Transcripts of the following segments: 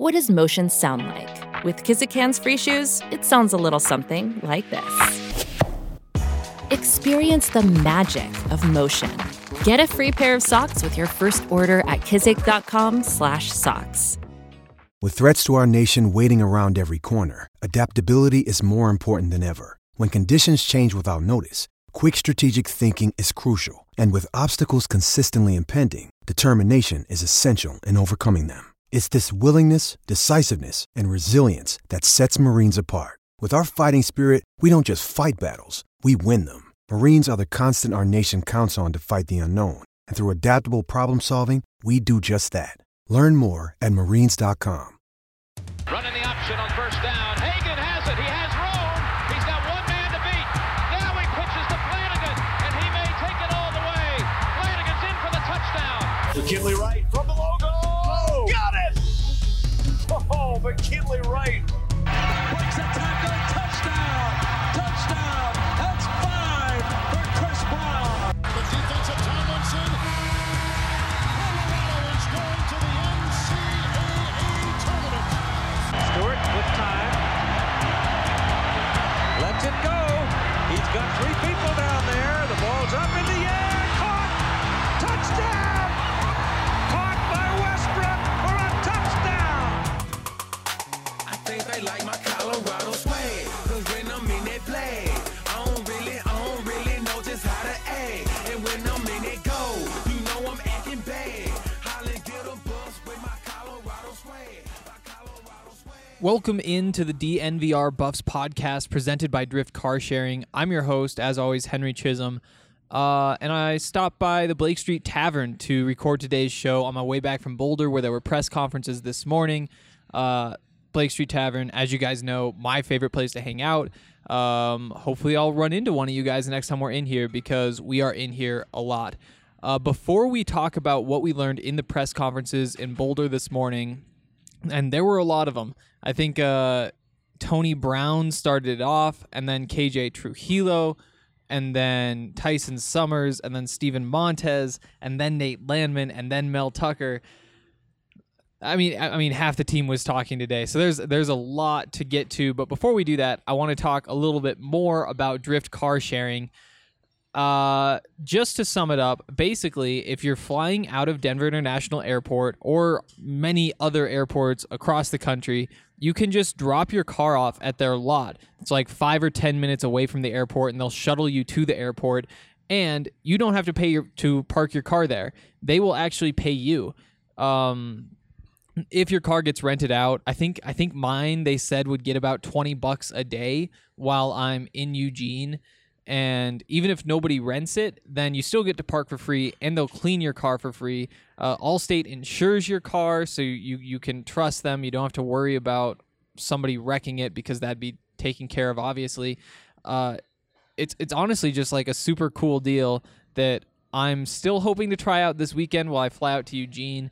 What does motion sound like? With Kizikans free shoes, it sounds a little something like this. Experience the magic of motion. Get a free pair of socks with your first order at kizik.com/socks. With threats to our nation waiting around every corner, adaptability is more important than ever. When conditions change without notice, quick strategic thinking is crucial, and with obstacles consistently impending, determination is essential in overcoming them. It's this willingness, decisiveness, and resilience that sets Marines apart. With our fighting spirit, we don't just fight battles, we win them. Marines are the constant our nation counts on to fight the unknown, and through adaptable problem solving, we do just that. Learn more at marines.com. Running the option on first down. Hagan has it. He has room. He's got one man to beat. Now he pitches to Flannigan, and he may take it all the way. Flannigan's in for the touchdown. McKinley Wright McKinley Wright. Welcome into the DNVR Buffs podcast presented by Drift Car Sharing. I'm your host, as always, Henry Chisholm. Uh, and I stopped by the Blake Street Tavern to record today's show on my way back from Boulder, where there were press conferences this morning. Uh, Blake Street Tavern, as you guys know, my favorite place to hang out. Um, hopefully, I'll run into one of you guys the next time we're in here because we are in here a lot. Uh, before we talk about what we learned in the press conferences in Boulder this morning, and there were a lot of them. I think uh, Tony Brown started it off, and then KJ Trujillo, and then Tyson Summers, and then Steven Montez, and then Nate Landman, and then Mel Tucker. I mean, I mean, half the team was talking today, so there's there's a lot to get to. But before we do that, I want to talk a little bit more about drift car sharing. Uh, just to sum it up, basically, if you're flying out of Denver International Airport or many other airports across the country, you can just drop your car off at their lot. It's like five or ten minutes away from the airport, and they'll shuttle you to the airport, and you don't have to pay your to park your car there. They will actually pay you. Um, if your car gets rented out, I think I think mine they said would get about 20 bucks a day while I'm in Eugene. And even if nobody rents it, then you still get to park for free and they'll clean your car for free. Uh, Allstate insures your car so you, you can trust them. You don't have to worry about somebody wrecking it because that'd be taken care of, obviously. Uh, it's, it's honestly just like a super cool deal that I'm still hoping to try out this weekend while I fly out to Eugene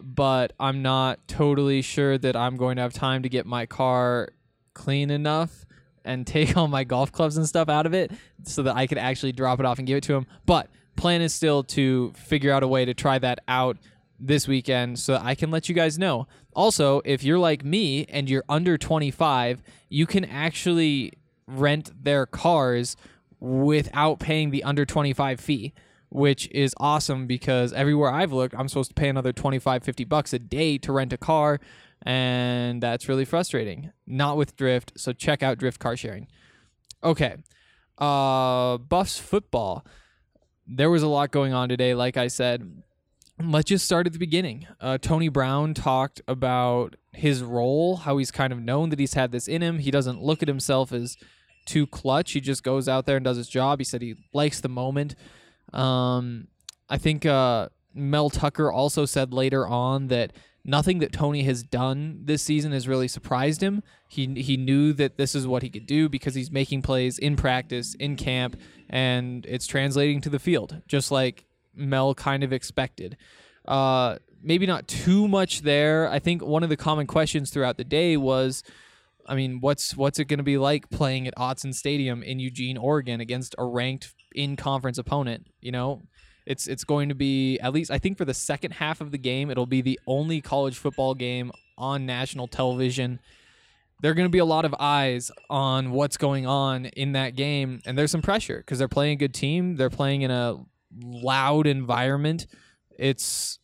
but I'm not totally sure that I'm going to have time to get my car clean enough and take all my golf clubs and stuff out of it so that I could actually drop it off and give it to him. But plan is still to figure out a way to try that out this weekend so I can let you guys know. Also, if you're like me and you're under 25, you can actually rent their cars without paying the under 25 fee which is awesome because everywhere I've looked, I'm supposed to pay another 25, 50 bucks a day to rent a car. And that's really frustrating. Not with Drift. So check out Drift Car Sharing. Okay. Uh, Buffs football. There was a lot going on today, like I said. Let's just start at the beginning. Uh, Tony Brown talked about his role, how he's kind of known that he's had this in him. He doesn't look at himself as too clutch. He just goes out there and does his job. He said he likes the moment. Um, I think uh, Mel Tucker also said later on that nothing that Tony has done this season has really surprised him. He he knew that this is what he could do because he's making plays in practice, in camp, and it's translating to the field, just like Mel kind of expected. Uh, maybe not too much there. I think one of the common questions throughout the day was. I mean, what's what's it going to be like playing at Autzen Stadium in Eugene, Oregon, against a ranked in conference opponent. You know, It's it's going to be at least I think for the second half of the game, it'll be the only college football game on national television. There are going to be a lot of eyes on what's going on in that game, and there's some pressure because they're playing a good team. They're playing in a loud environment. It's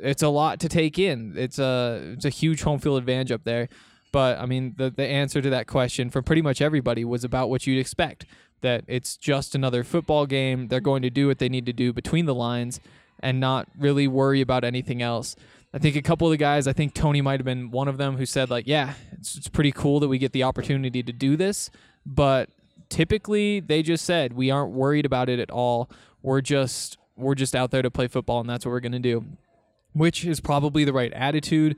it's a lot to take in. It's a it's a huge home field advantage up there. But I mean, the the answer to that question from pretty much everybody was about what you'd expect. That it's just another football game. They're going to do what they need to do between the lines and not really worry about anything else. I think a couple of the guys, I think Tony might have been one of them who said like, yeah, it's, it's pretty cool that we get the opportunity to do this, but typically they just said we aren't worried about it at all. We're just we're just out there to play football and that's what we're going to do. Which is probably the right attitude.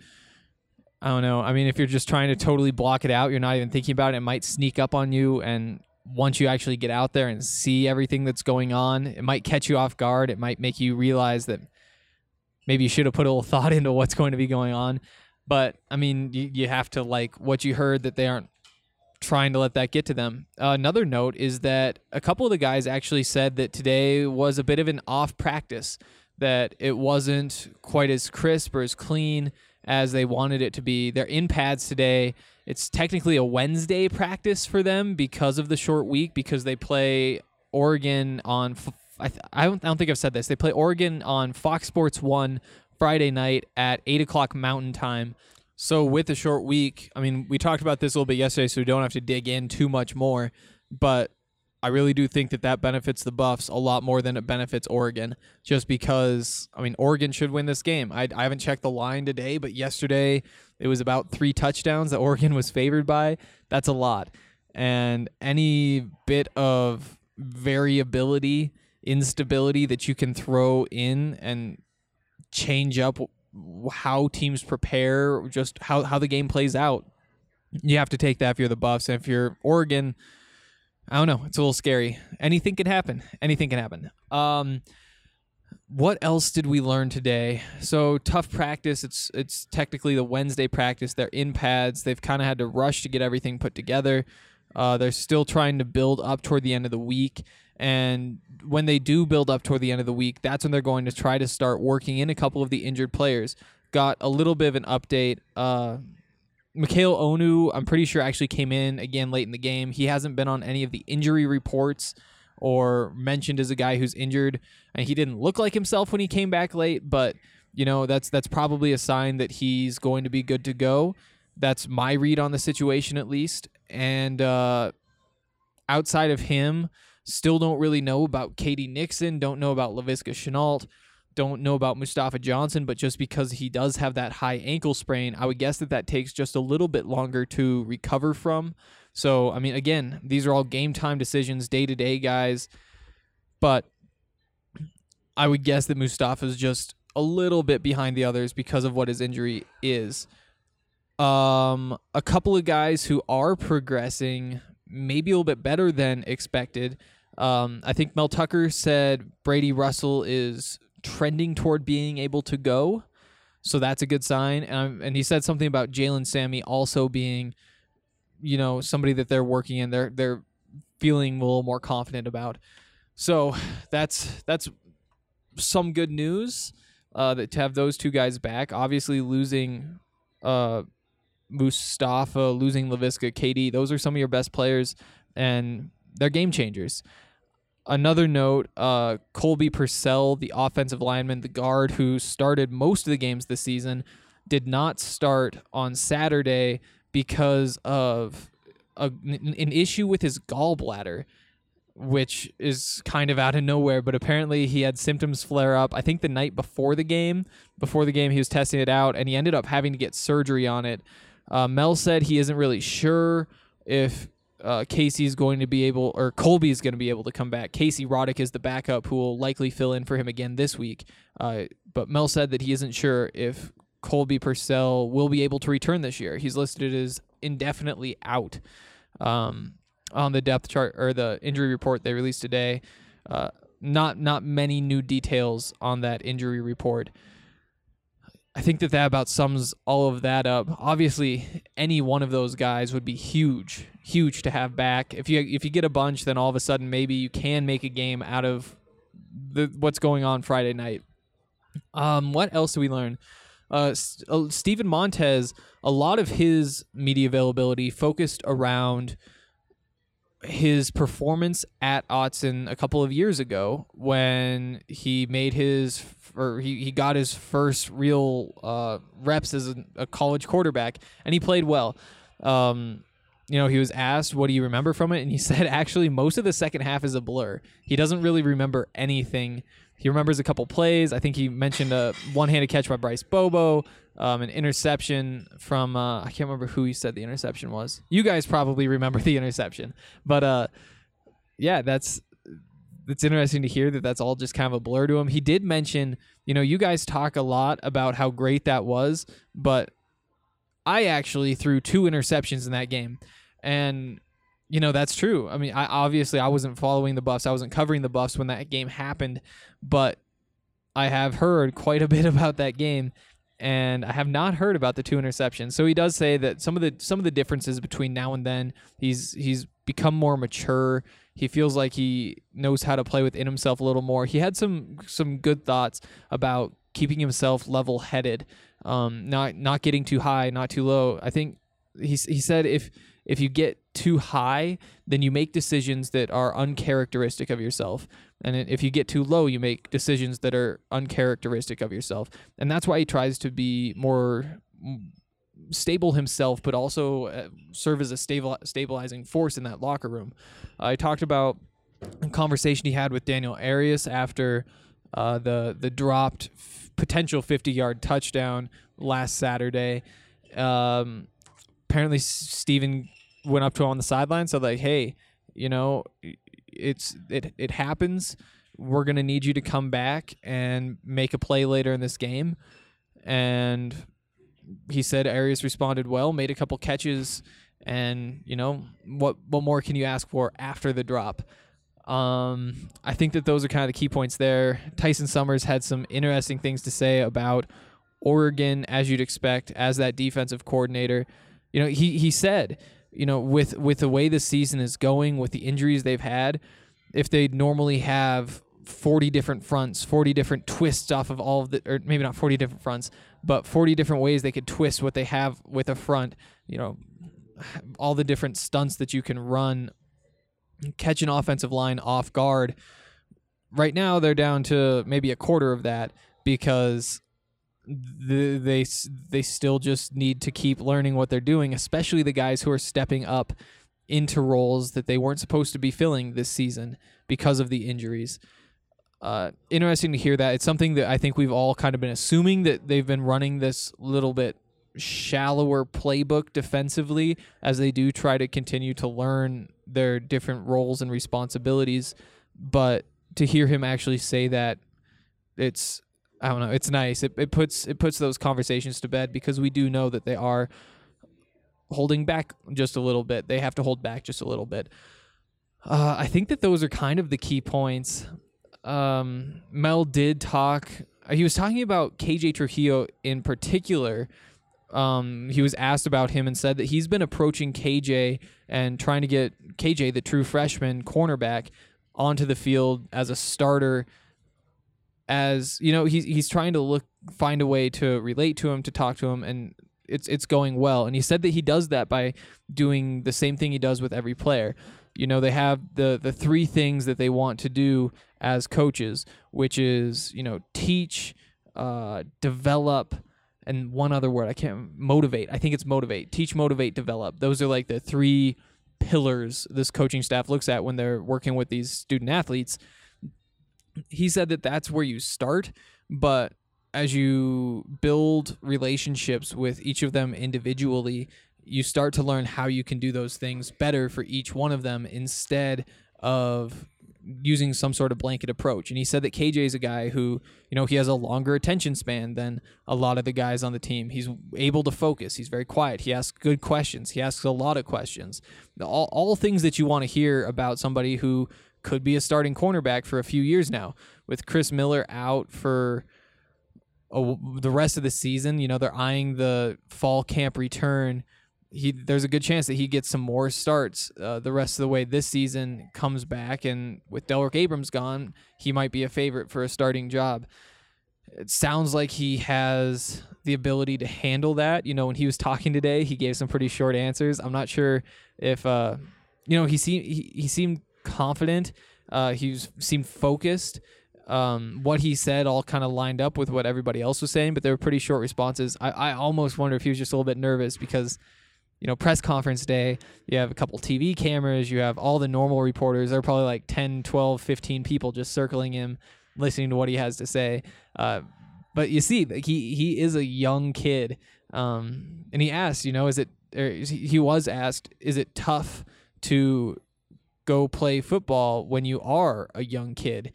I don't know. I mean, if you're just trying to totally block it out, you're not even thinking about it, it might sneak up on you and once you actually get out there and see everything that's going on, it might catch you off guard. It might make you realize that maybe you should have put a little thought into what's going to be going on. But I mean, you, you have to like what you heard that they aren't trying to let that get to them. Uh, another note is that a couple of the guys actually said that today was a bit of an off practice, that it wasn't quite as crisp or as clean as they wanted it to be. They're in pads today. It's technically a Wednesday practice for them because of the short week, because they play Oregon on. F- I, th- I, don't, I don't think I've said this. They play Oregon on Fox Sports 1 Friday night at 8 o'clock Mountain Time. So, with a short week, I mean, we talked about this a little bit yesterday, so we don't have to dig in too much more. But I really do think that that benefits the Buffs a lot more than it benefits Oregon, just because, I mean, Oregon should win this game. I, I haven't checked the line today, but yesterday it was about three touchdowns that Oregon was favored by. That's a lot. And any bit of variability, instability that you can throw in and change up how teams prepare, just how, how the game plays out, you have to take that if you're the Buffs. And if you're Oregon, I don't know. It's a little scary. Anything can happen. Anything can happen. Um, what else did we learn today? So tough practice. It's it's technically the Wednesday practice. They're in pads. They've kind of had to rush to get everything put together. Uh, they're still trying to build up toward the end of the week. And when they do build up toward the end of the week, that's when they're going to try to start working in a couple of the injured players. Got a little bit of an update. Uh, Mikial Onu, I'm pretty sure actually came in again late in the game. He hasn't been on any of the injury reports or mentioned as a guy who's injured, and he didn't look like himself when he came back late. But you know that's that's probably a sign that he's going to be good to go. That's my read on the situation at least. And uh, outside of him, still don't really know about KD Nixon. Don't know about Laviska Shenault don't know about Mustafa Johnson, but just because he does have that high ankle sprain, I would guess that that takes just a little bit longer to recover from. So, I mean, again, these are all game time decisions, day to day guys, but I would guess that Mustafa is just a little bit behind the others because of what his injury is. Um, a couple of guys who are progressing, maybe a little bit better than expected. Um, I think Mel Tucker said Brady Russell is trending toward being able to go. So that's a good sign. And, and he said something about Jalen Sami also being, you know, somebody that they're working in. They're they're feeling a little more confident about. So that's that's some good news. Uh, that to have those two guys back. Obviously, losing uh, Mustafa, losing Laviska, KD. Those are some of your best players, and they're game changers. Another note, uh, Colby Pursell, the offensive lineman, the guard who started most of the games this season, did not start on Saturday because of a, an issue with his gallbladder, which is kind of out of nowhere. But apparently, he had symptoms flare up. I think the night before the game, before the game, he was testing it out, and he ended up having to get surgery on it. Uh, Mel said he isn't really sure if uh, Casey's going to be able, or Colby is going to be able to come back. Casey Roddick is the backup who will likely fill in for him again this week. Uh, but Mel said that he isn't sure if Colby Pursell will be able to return this year. He's listed as indefinitely out um, on the depth chart or the injury report they released today. Uh, not not many new details on that injury report. I think that that about sums all of that up. Obviously, any one of those guys would be huge, huge to have back. If you if you get a bunch, then all of a sudden maybe you can make a game out of the what's going on Friday night. Um, what else do we learn? Uh, uh, Steven Montez, a lot of his media availability focused around his performance at Autzen a couple of years ago when he made his or he, he got his first real uh, reps as a, a college quarterback and he played well. Um, you know, he was asked, "What do you remember from it?" and he said, "Actually, most of the second half is a blur. He doesn't really remember anything. He remembers a couple plays. I think he mentioned a one-handed catch by Bryce Bobo, um, an interception from uh, I can't remember who he said the interception was. You guys probably remember the interception, but uh, yeah, that's it's interesting to hear that that's all just kind of a blur to him. He did mention, you know, you guys talk a lot about how great that was, but I actually threw two interceptions in that game. And you know, that's true. I mean, I obviously I wasn't following the Buffs. I wasn't covering the Buffs when that game happened, but I have heard quite a bit about that game and I have not heard about the two interceptions. So he does say that some of the some of the differences between now and then, he's he's become more mature. He feels like he knows how to play within himself a little more. He had some some good thoughts about keeping himself level headed, um, not not getting too high, not too low. I think he he said if if you get too high, then you make decisions that are uncharacteristic of yourself. And if you get too low, you make decisions that are uncharacteristic of yourself. And that's why he tries to be more stable himself, but also uh, serve as a stable, stabilizing force in that locker room. I talked about a conversation he had with Daniel Arias after uh, the the dropped f- potential 50 yard touchdown last Saturday. Um, apparently, S- Steven went up to him on the sideline, so like, hey, you know, it's it it happens. We're gonna need you to come back and make a play later in this game. And he said Arias responded well, made a couple catches, and you know what what more can you ask for after the drop? Um, I think that those are kind of the key points there. Tyson Summers had some interesting things to say about Oregon, as you'd expect, as that defensive coordinator. You know, he he said, you know, with with the way the season is going, with the injuries they've had, if they normally have 40 different fronts, 40 different twists off of all of the, or maybe not 40 different fronts, but 40 different ways they could twist what they have with a front, you know, all the different stunts that you can run, catch an offensive line off guard. Right now, they're down to maybe a quarter of that because the, they they still just need to keep learning what they're doing, especially the guys who are stepping up into roles that they weren't supposed to be filling this season because of the injuries. Uh, interesting to hear that. It's something that I think we've all kind of been assuming that they've been running this little bit shallower playbook defensively as they do try to continue to learn their different roles and responsibilities. But to hear him actually say that, it's I don't know. It's nice. It, it puts it puts those conversations to bed because we do know that they are holding back just a little bit. They have to hold back just a little bit. Uh, I think that those are kind of the key points. Um, Mel did talk. He was talking about KJ Trujillo in particular. Um, he was asked about him and said that he's been approaching KJ and trying to get KJ, the true freshman cornerback, onto the field as a starter as you know he's he's trying to look find a way to relate to him to talk to him and it's it's going well. And he said that he does that by doing the same thing he does with every player. You know they have the the three things that they want to do as coaches which is you know teach uh, develop and one other word i can't motivate. I think it's motivate. Teach motivate develop. Those are like the three pillars this coaching staff looks at when they're working with these student athletes he said that that's where you start, but as you build relationships with each of them individually, you start to learn how you can do those things better for each one of them instead of using some sort of blanket approach. And he said that KJ is a guy who, you know, he has a longer attention span than a lot of the guys on the team. He's able to focus. He's very quiet. He asks good questions. He asks a lot of questions. All, all things that you want to hear about somebody who could be a starting cornerback for a few years now. With Chris Miller out for a, the rest of the season, you know, they're eyeing the fall camp return. He there's a good chance that he gets some more starts uh, the rest of the way this season comes back and with Delrick Abrams gone he might be a favorite for a starting job. It sounds like he has the ability to handle that. You know when he was talking today he gave some pretty short answers. I'm not sure if uh you know he seemed he, he seemed confident uh he seemed focused um, what he said all kind of lined up with what everybody else was saying, but they were pretty short responses. I, I almost wonder if he was just a little bit nervous because you know, press conference day, you have a couple TV cameras, you have all the normal reporters. There are probably like 10, 12, 15 people just circling him, listening to what he has to say. Uh, but you see, like he he is a young kid, um, and he asked, you know, is it? He was asked, is it tough to go play football when you are a young kid?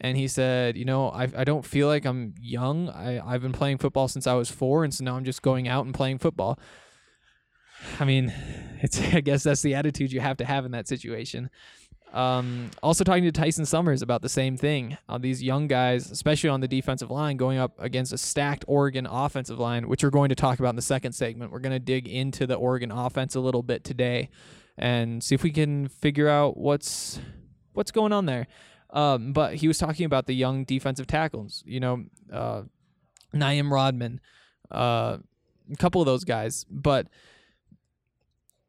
And he said, you know, I I don't feel like I'm young. I I've been playing football since I was four, and so now I'm just going out and playing football. I mean, it's I guess that's the attitude you have to have in that situation. Um, also talking to Tyson Summers about the same thing. Uh, these young guys, especially on the defensive line, going up against a stacked Oregon offensive line, which we're going to talk about in the second segment. We're going to dig into the Oregon offense a little bit today and see if we can figure out what's what's going on there. Um, but he was talking about the young defensive tackles. You know, uh, Rodman, uh, a couple of those guys, but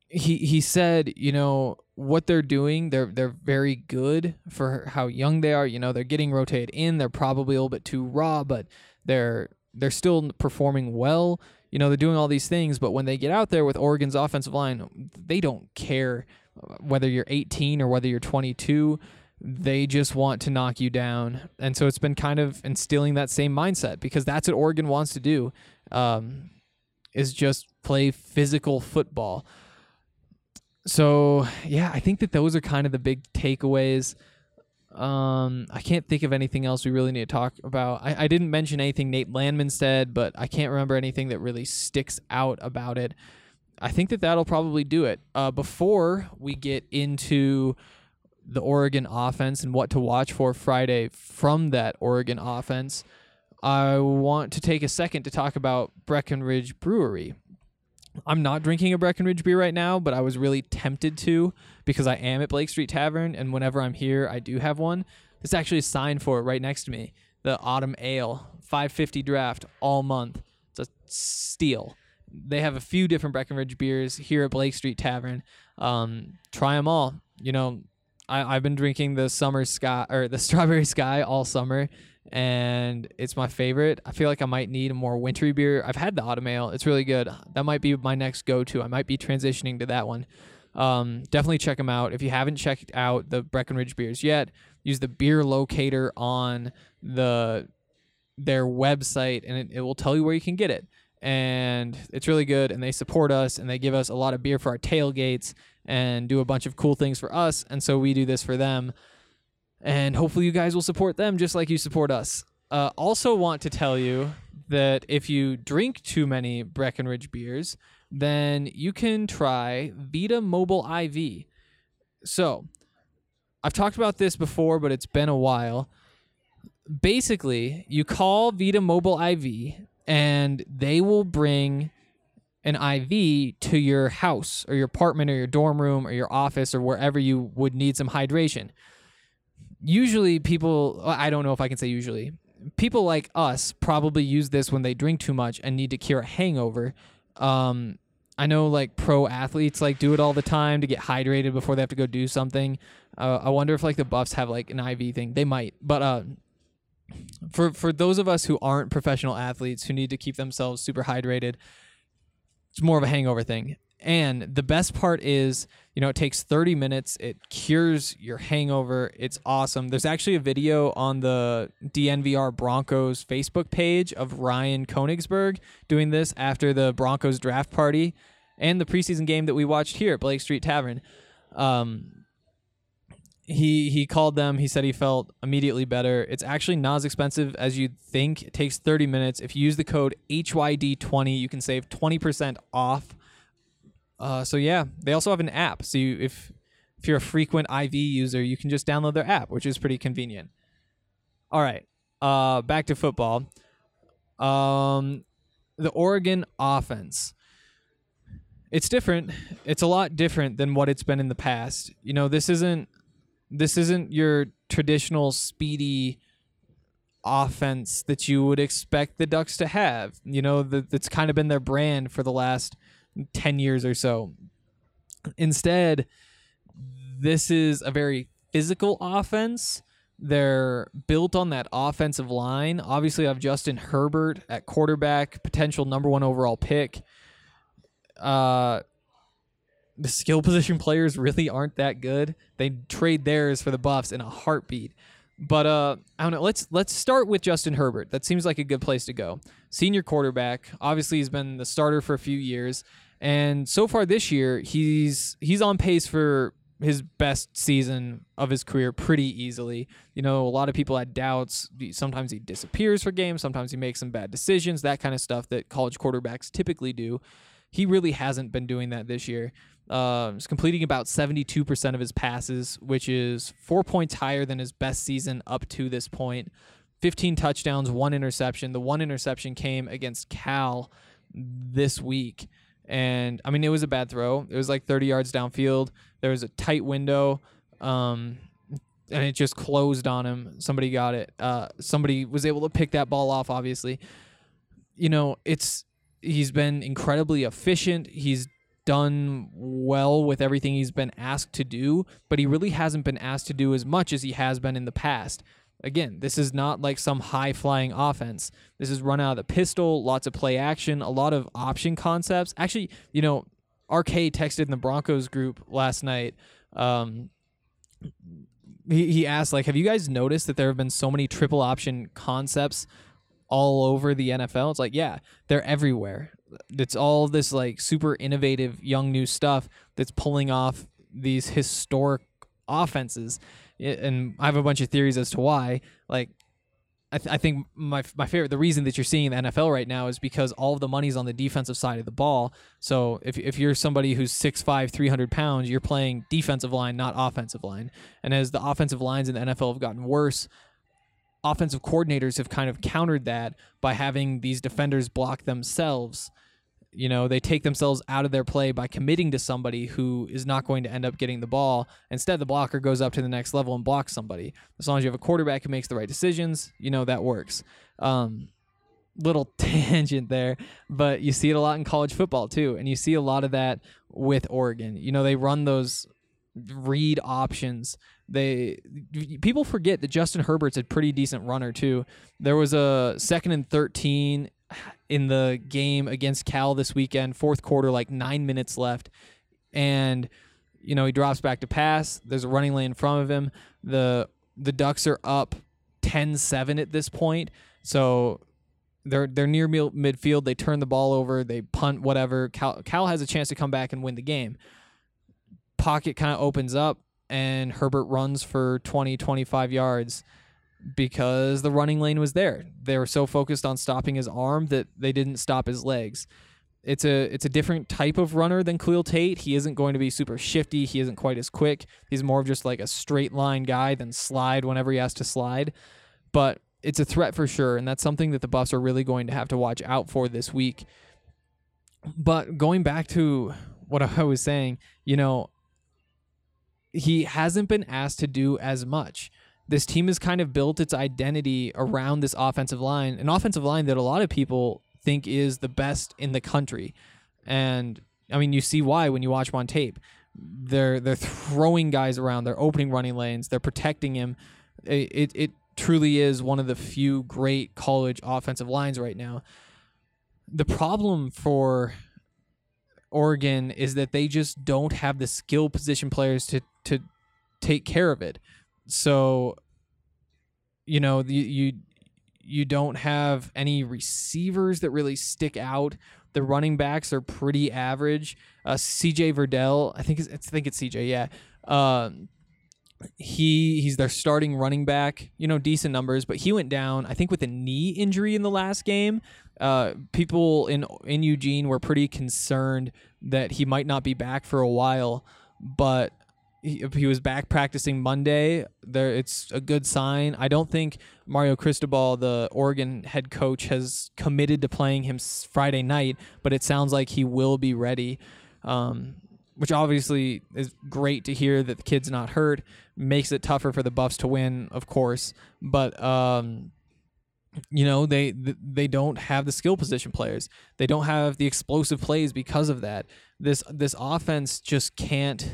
he he said, you know, what they're doing, they're they're very good for how young they are. You know, they're getting rotated in. They're probably a little bit too raw, but they're they're still performing well. You know, they're doing all these things, but when they get out there with Oregon's offensive line, they don't care whether you're 18 or whether you're 22. They just want to knock you down, and so it's been kind of instilling that same mindset because that's what Oregon wants to do, um, is just play physical football so yeah, I think that those are kind of the big takeaways. Um, I can't think of anything else we really need to talk about. I, I didn't mention anything Nate Landman said, but I can't remember anything that really sticks out about it. I think that that'll probably do it. Uh, before we get into the Oregon offense and what to watch for Friday from that Oregon offense, I want to take a second to talk about Breckenridge Brewery. I'm not drinking a Breckenridge beer right now, but I was really tempted to because I am at Blake Street Tavern, and whenever I'm here, I do have one. There's actually a sign for it right next to me. The Autumn Ale, 550 draft all month. It's a steal. They have a few different Breckenridge beers here at Blake Street Tavern. Um, try them all. You know, I, I've been drinking the summer sky or the strawberry sky all summer and it's my favorite. I feel like I might need a more wintry beer. I've had the autumn ale; it's really good. That might be my next go-to. I might be transitioning to that one. Um, definitely check them out. If you haven't checked out the Breckenridge beers yet, use the beer locator on the their website, and it, it will tell you where you can get it. And it's really good, and they support us, and they give us a lot of beer for our tailgates, and do a bunch of cool things for us, and so we do this for them and hopefully you guys will support them just like you support us. Uh, also, want to tell you that if you drink too many Breckenridge beers, then you can try Vita Mobile IV. So, I've talked about this before, but it's been a while. Basically, you call Vita Mobile IV and they will bring an IV to your house or your apartment or your dorm room or your office or wherever you would need some hydration usually people I don't know if I can say usually. People like us probably use this when they drink too much and need to cure a hangover. Um, I know like pro athletes like do it all the time to get hydrated before they have to go do something. Uh, I wonder if like the Buffs have like an IV thing. They might, but uh, for for those of us who aren't professional athletes who need to keep themselves super hydrated, it's more of a hangover thing. And the best part is, you know, it takes 30 minutes. It cures your hangover. It's awesome. There's actually a video on the DNVR Broncos Facebook page of Ryan Koenigsberg doing this after the Broncos draft party and the preseason game that we watched here at Blake Street Tavern. Um, he he called them. He said he felt immediately better. It's actually not as expensive as you'd think. It takes 30 minutes. If you use the code HYD20, you can save 20% off uh, so yeah, they also have an app. So you, if if you're a frequent IV user, you can just download their app, which is pretty convenient. All right, uh, back to football. Um, the Oregon offense. it's different. It's a lot different than what it's been in the past. You know, this isn't this isn't your traditional speedy offense that you would expect the Ducks to have. You know, that that's kind of been their brand for the last 10 years or so. Instead, this is a very physical offense. They're built on that offensive line. Obviously, I have Justin Herbert at quarterback, potential number one overall pick. Uh, the skill position players really aren't that good. They trade theirs for the Buffs in a heartbeat. But uh, I don't know. Let's let's start with Justin Herbert. That seems like a good place to go. Senior quarterback. Obviously, he's been the starter for a few years, and so far this year, he's he's on pace for his best season of his career pretty easily. You know, a lot of people had doubts. Sometimes he disappears for games. Sometimes he makes some bad decisions. That kind of stuff that college quarterbacks typically do. He really hasn't been doing that this year. Uh, he's completing about 72% of his passes, which is four points higher than his best season up to this point. 15 touchdowns, one interception. The one interception came against Cal this week. And I mean, it was a bad throw. It was like 30 yards downfield. There was a tight window. Um, and it just closed on him. Somebody got it. Uh, somebody was able to pick that ball off, obviously. You know, it's he's been incredibly efficient. He's done well with everything he's been asked to do, but he really hasn't been asked to do as much as he has been in the past. Again, this is not like some high flying offense. This is run out of the pistol, lots of play action, a lot of option concepts. Actually, you know, RK texted in the Broncos group last night. Um, he, he asked, like, have you guys noticed that there have been so many triple option concepts all over the NFL? It's like, yeah, they're everywhere. It's all this like super innovative young new stuff that's pulling off these historic offenses. And I have a bunch of theories as to why. Like, I, th- I think my my favorite the reason that you're seeing the NFL right now is because all of the money's on the defensive side of the ball. So if if you're somebody who's 6'5", 300 pounds, you're playing defensive line, not offensive line. And as the offensive lines in the NFL have gotten worse, offensive coordinators have kind of countered that by having these defenders block themselves. You know, they take themselves out of their play by committing to somebody who is not going to end up getting the ball. Instead, the blocker goes up to the next level and blocks somebody. As long as you have a quarterback who makes the right decisions, you know, that works. Um, little tangent there, but you see it a lot in college football too. And you see a lot of that with Oregon. You know, they run those read options. They people forget that Justin Herbert's a pretty decent runner too. There was a second and 13 in the game against Cal this weekend, fourth quarter, like nine minutes left, and you know he drops back to pass. There's a running lane in front of him. the The Ducks are up 10-7 at this point, so they're they're near midfield. They turn the ball over. They punt whatever. Cal, Cal has a chance to come back and win the game. Pocket kind of opens up, and Herbert runs for 20, 25 yards because the running lane was there. They were so focused on stopping his arm that they didn't stop his legs. It's a it's a different type of runner than Khalil Tate. He isn't going to be super shifty. He isn't quite as quick. He's more of just like a straight line guy than slide whenever he has to slide. But it's a threat for sure, and that's something that the Buffs are really going to have to watch out for this week. But going back to what I was saying, you know, he hasn't been asked to do as much this team has kind of built its identity around this offensive line, an offensive line that a lot of people think is the best in the country. And I mean, you see why when you watch him on tape. They're they're throwing guys around. They're opening running lanes. They're protecting him. It, it, it truly is one of the few great college offensive lines right now. The problem for Oregon is that they just don't have the skill position players to to take care of it. So, you know, you you don't have any receivers that really stick out. The running backs are pretty average. Uh, CJ Verdell, I think it's, I think it's CJ. Yeah. Um, he he's their starting running back. You know, decent numbers, but he went down. I think with a knee injury in the last game. Uh, people in in Eugene were pretty concerned that he might not be back for a while. But he, he was back practicing Monday. There, it's a good sign. I don't think Mario Cristobal, the Oregon head coach, has committed to playing him Friday night, but it sounds like he will be ready. Um, which obviously is great to hear that the kid's not hurt. Makes it tougher for the Buffs to win, of course, but um, you know they they don't have the skill position players. They don't have the explosive plays because of that. This this offense just can't.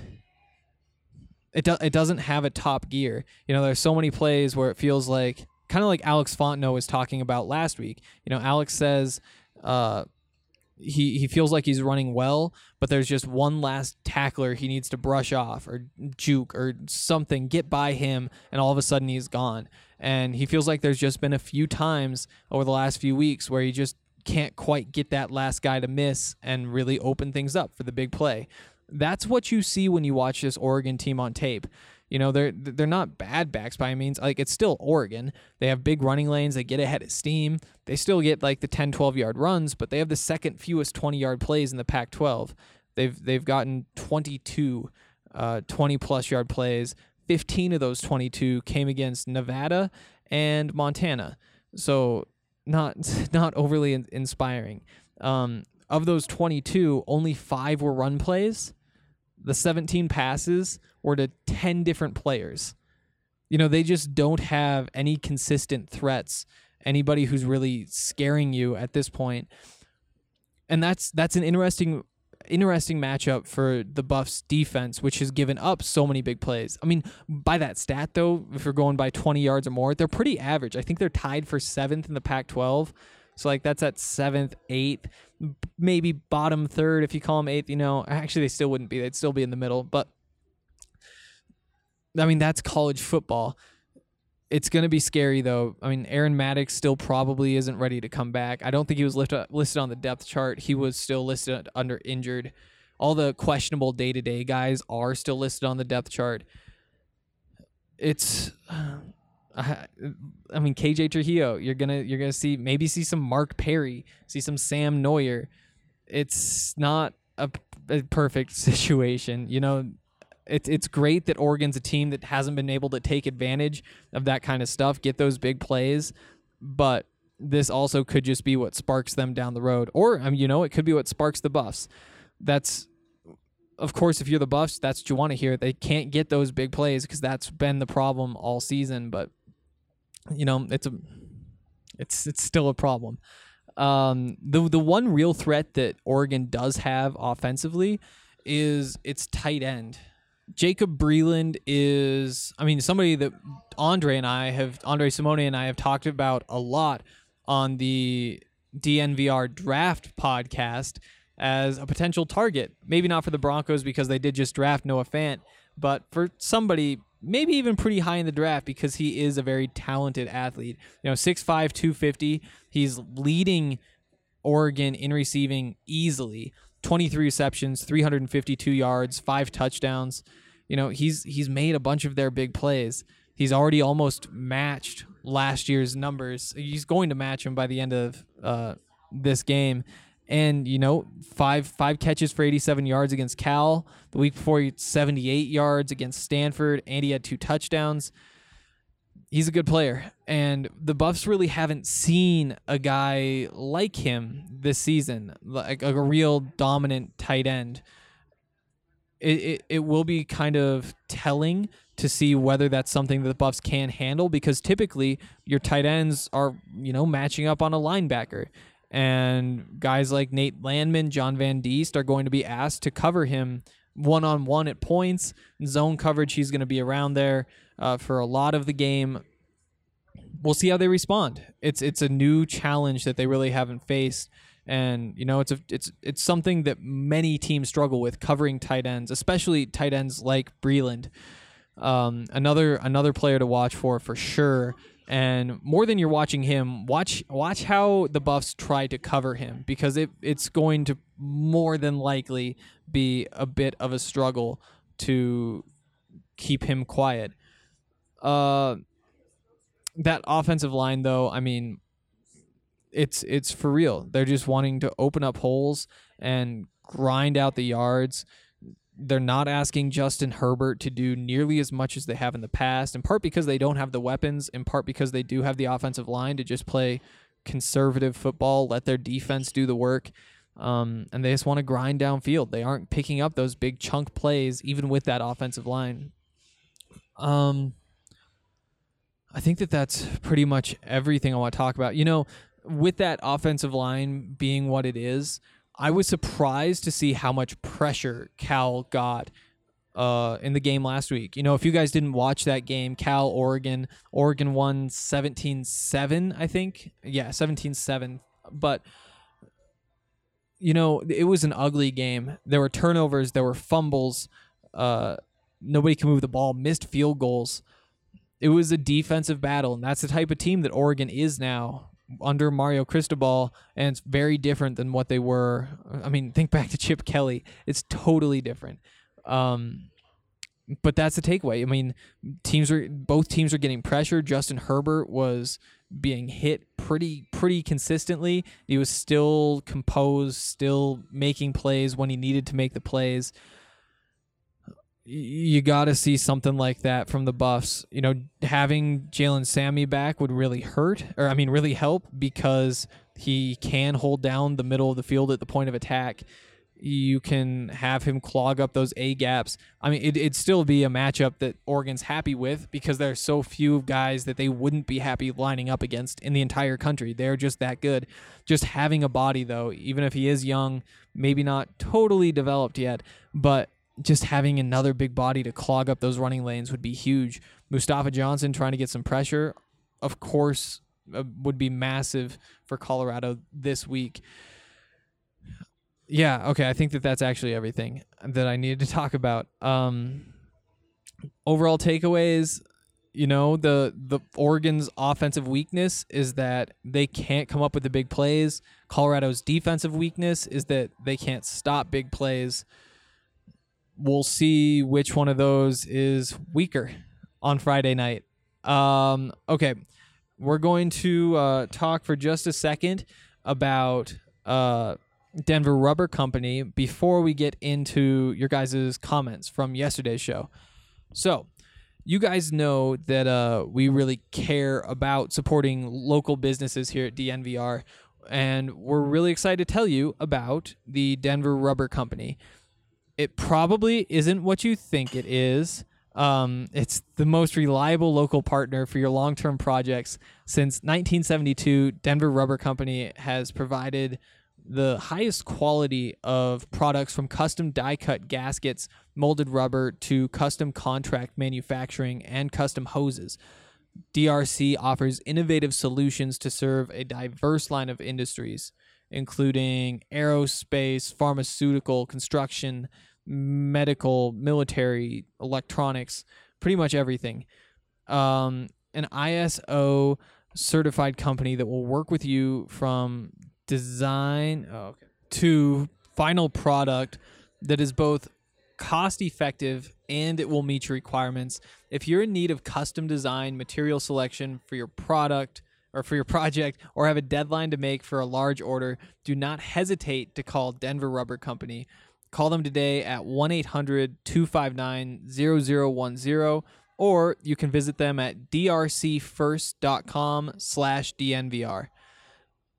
It do, it doesn't have a top gear. You know, there's so many plays where it feels like kind of like Alex Fontenot was talking about last week. You know, Alex says. Uh, he he feels like he's running well, but there's just one last tackler he needs to brush off or juke or something, get by him, and all of a sudden he's gone. And he feels like there's just been a few times over the last few weeks where he just can't quite get that last guy to miss and really open things up for the big play. That's what you see when you watch this Oregon team on tape. You know, they're they're not bad backs by means. Like it's still Oregon. They have big running lanes. They get ahead of steam. They still get like the 10, 12 yard runs, but they have the second fewest 20 yard plays in the Pac-12. They've they've gotten 22 uh, 20 plus yard plays. 15 of those 22 came against Nevada and Montana. So not not overly in- inspiring. Um, of those 22, only 5 were run plays. The 17 passes were to 10 different players. You know, they just don't have any consistent threats, anybody who's really scaring you at this point. And that's that's an interesting interesting matchup for the Buffs defense, which has given up so many big plays. I mean, by that stat though, if you're going by 20 yards or more, they're pretty average. I think they're tied for seventh in the Pac-12. So like that's at seventh, eighth, maybe bottom third if you call them eighth. You know, actually they still wouldn't be. They'd still be in the middle. But I mean, that's college football. It's going to be scary, though. I mean, Aaron Maddox still probably isn't ready to come back. I don't think he was lift, uh, listed on the depth chart. He was still listed under injured. All the questionable day to day guys are still listed on the depth chart. It's. I, mean KJ Trujillo, you're gonna you're gonna see maybe see some Mark Perry, see some Sam Noyer. It's not a, a perfect situation, you know it's it's great that Oregon's a team that hasn't been able to take advantage of that kind of stuff, get those big plays, but this also could just be what sparks them down the road, or I mean, you know, it could be what sparks the Buffs. That's of course, if you're the Buffs, that's what you want to hear. They can't get those big plays because that's been the problem all season. But you know, it's a it's it's still a problem. Um, the the one real threat that Oregon does have offensively is its tight end. Jacob Breeland is, I mean, somebody that Andre and I have, Andre Simone and I have talked about a lot on the DNVR draft podcast as a potential target. Maybe not for the Broncos because they did just draft Noah Fant, but for somebody maybe even pretty high in the draft because he is a very talented athlete. You know, 6'5, 250. He's leading Oregon in receiving easily. 23 receptions, 352 yards, five touchdowns. You know, he's he's made a bunch of their big plays. He's already almost matched last year's numbers. He's going to match him by the end of uh, this game. And you know, five five catches for 87 yards against Cal. The week before, 78 yards against Stanford, and he had two touchdowns. He's a good player, and the Buffs really haven't seen a guy like him this season, like a real dominant tight end. It, it, it will be kind of telling to see whether that's something that the Buffs can handle because typically your tight ends are, you know, matching up on a linebacker. And guys like Nate Landman, John Van Diest are going to be asked to cover him one on one at points. Zone coverage, he's going to be around there uh, for a lot of the game. We'll see how they respond. It's it's a new challenge that they really haven't faced, and you know it's a it's it's something that many teams struggle with covering tight ends, especially tight ends like Breeland. Um, another another player to watch for for sure. And more than you're watching him, watch watch how the Buffs try to cover him because it it's going to more than likely be a bit of a struggle to keep him quiet. Uh, that offensive line, though, I mean, it's it's for real. They're just wanting to open up holes and grind out the yards. They're not asking Justin Herbert to do nearly as much as they have in the past, in part because they don't have the weapons, in part because they do have the offensive line to just play conservative football, let their defense do the work. Um, and they just want to grind downfield. They aren't picking up those big chunk plays, even with that offensive line. Um, I think that that's pretty much everything I want to talk about. You know, with that offensive line being what it is, I was surprised to see how much pressure Cal got uh, in the game last week. You know, if you guys didn't watch that game, Cal, Oregon, Oregon won 17 7, I think. Yeah, 17 7. But, you know, it was an ugly game. There were turnovers, there were fumbles. Uh, nobody can move the ball, missed field goals. It was a defensive battle, and that's the type of team that Oregon is now under Mario Cristobal, and it's very different than what they were. I mean, think back to Chip Kelly; it's totally different. Um, but that's the takeaway. I mean, teams are both teams are getting pressure. Justin Herbert was being hit pretty pretty consistently. He was still composed, still making plays when he needed to make the plays you got to see something like that from the Buffs. You know, having Jalen Sami back would really hurt, or I mean, really help because he can hold down the middle of the field at the point of attack. You can have him clog up those A gaps. I mean, it, it'd still be a matchup that Oregon's happy with because there are so few guys that they wouldn't be happy lining up against in the entire country. They're just that good. Just having a body, though, even if he is young, maybe not totally developed yet, but just having another big body to clog up those running lanes would be huge. Mustafa Johnson trying to get some pressure, of course, uh, would be massive for Colorado this week. Yeah, okay, I think that that's actually everything that I needed to talk about. Um, overall takeaways, you know, the the Oregon's offensive weakness is that they can't come up with the big plays. Colorado's defensive weakness is that they can't stop big plays we'll see which one of those is weaker on Friday night. Um, okay, we're going to uh, talk for just a second about uh, Denver Rubber Company before we get into your guys' comments from yesterday's show. So, you guys know that uh, we really care about supporting local businesses here at DNVR, and we're really excited to tell you about the Denver Rubber Company. It probably isn't what you think it is. Um, it's the most reliable local partner for your long term projects. Since 1972, Denver Rubber Company has provided the highest quality of products from custom die cut gaskets, molded rubber, to custom contract manufacturing and custom hoses. DRC offers innovative solutions to serve a diverse line of industries, including aerospace, pharmaceutical, construction, medical, military, electronics, pretty much everything. Um, an ISO certified company that will work with you from design oh, okay, to final product that is both cost effective and it will meet your requirements. If you're in need of custom design material selection for your product, or for your project or have a deadline to make for a large order, do not hesitate to call Denver Rubber Company. Call them today at 1 800 259 0010 or you can visit them at drcfirst.com slash DNVR.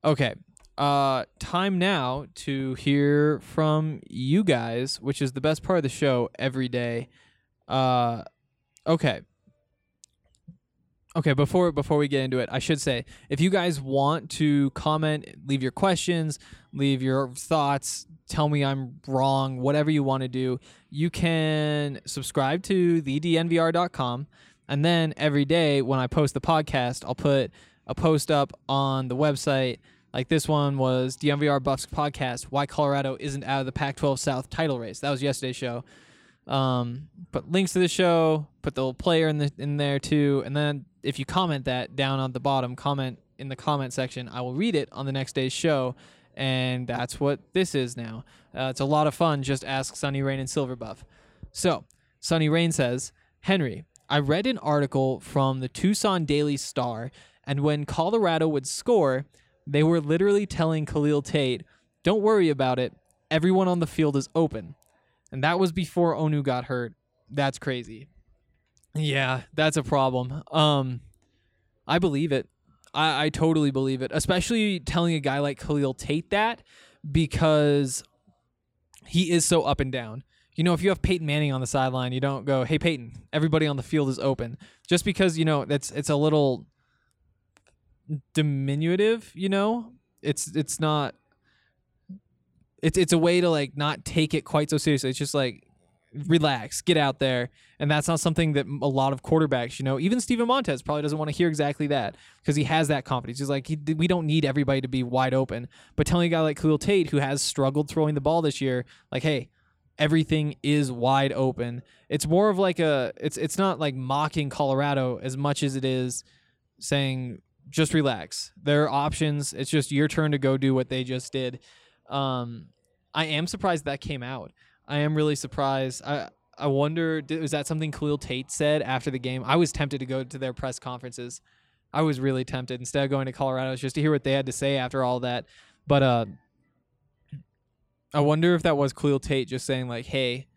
Okay, uh, time now to hear from you guys, which is the best part of the show every day. Uh, okay. Okay, before before we get into it, I should say if you guys want to comment, leave your questions, leave your thoughts, tell me I'm wrong, whatever you want to do, you can subscribe to thednvr.com and then every day when I post the podcast, I'll put a post up on the website. Like this one was DNVR Buffs podcast, why Colorado isn't out of the Pac-12 South title race. That was yesterday's show. Um, put links to the show, put the little player in the in there too, and then if you comment that down on the bottom, comment in the comment section, I will read it on the next day's show, and that's what this is now. Uh, it's a lot of fun. Just ask Sunny Rain and Silverbuff. So Sunny Rain says, Henry, I read an article from the Tucson Daily Star, and when Colorado would score, they were literally telling Khalil Tate, "Don't worry about it. Everyone on the field is open." And that was before Onu got hurt. That's crazy. Yeah, that's a problem. Um, I believe it. I, I totally believe it. Especially telling a guy like Khalil Tate that, because he is so up and down. You know, if you have Peyton Manning on the sideline, you don't go, "Hey Peyton, everybody on the field is open." Just because, you know, that's it's a little diminutive, you know? It's it's not it's it's a way to like not take it quite so seriously. It's just like relax, get out there. And that's not something that a lot of quarterbacks, you know, even Steven Montez probably doesn't want to hear exactly that because he has that confidence. He's like, he, we don't need everybody to be wide open. But telling a guy like Khalil Tate, who has struggled throwing the ball this year, like, hey, everything is wide open. It's more of like a, it's it's not like mocking Colorado as much as it is saying just relax. There are options. It's just your turn to go do what they just did. Um, I am surprised that came out. I am really surprised. I I wonder was that something Khalil Tate said after the game? I was tempted to go to their press conferences. I was really tempted instead of going to Colorado just to hear what they had to say after all that. But uh, I wonder if that was Khalil Tate just saying like, "Hey,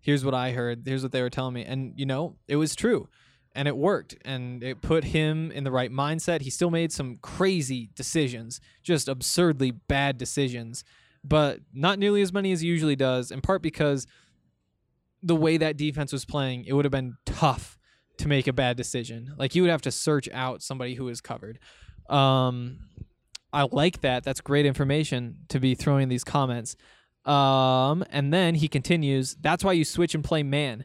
here's what I heard. Here's what they were telling me," and you know, it was true and it worked and it put him in the right mindset. He still made some crazy decisions, just absurdly bad decisions, but not nearly as many as he usually does, in part because the way that defense was playing, it would have been tough to make a bad decision. Like you would have to search out somebody who is covered. Um, I like that. That's great information to be throwing these comments. Um, and then he continues, that's why you switch and play man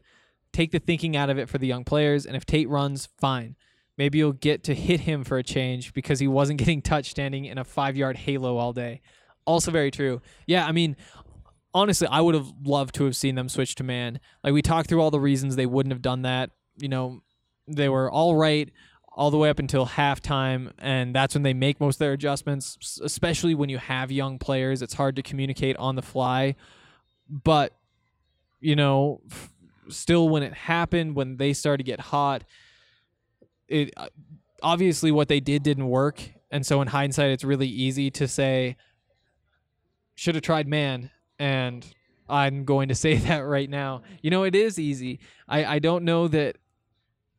take the thinking out of it for the young players. And if Tate runs, fine. Maybe you'll get to hit him for a change because he wasn't getting touched standing in a five yard halo all day. Also, very true. Yeah, I mean, honestly, I would have loved to have seen them switch to man. Like, we talked through all the reasons they wouldn't have done that. You know, they were all right all the way up until halftime, and that's when they make most of their adjustments, especially when you have young players. It's hard to communicate on the fly. But, you know, still when it happened when they started to get hot it uh, obviously what they did didn't work and so in hindsight it's really easy to say should have tried man and i'm going to say that right now. You know it is easy. I i don't know that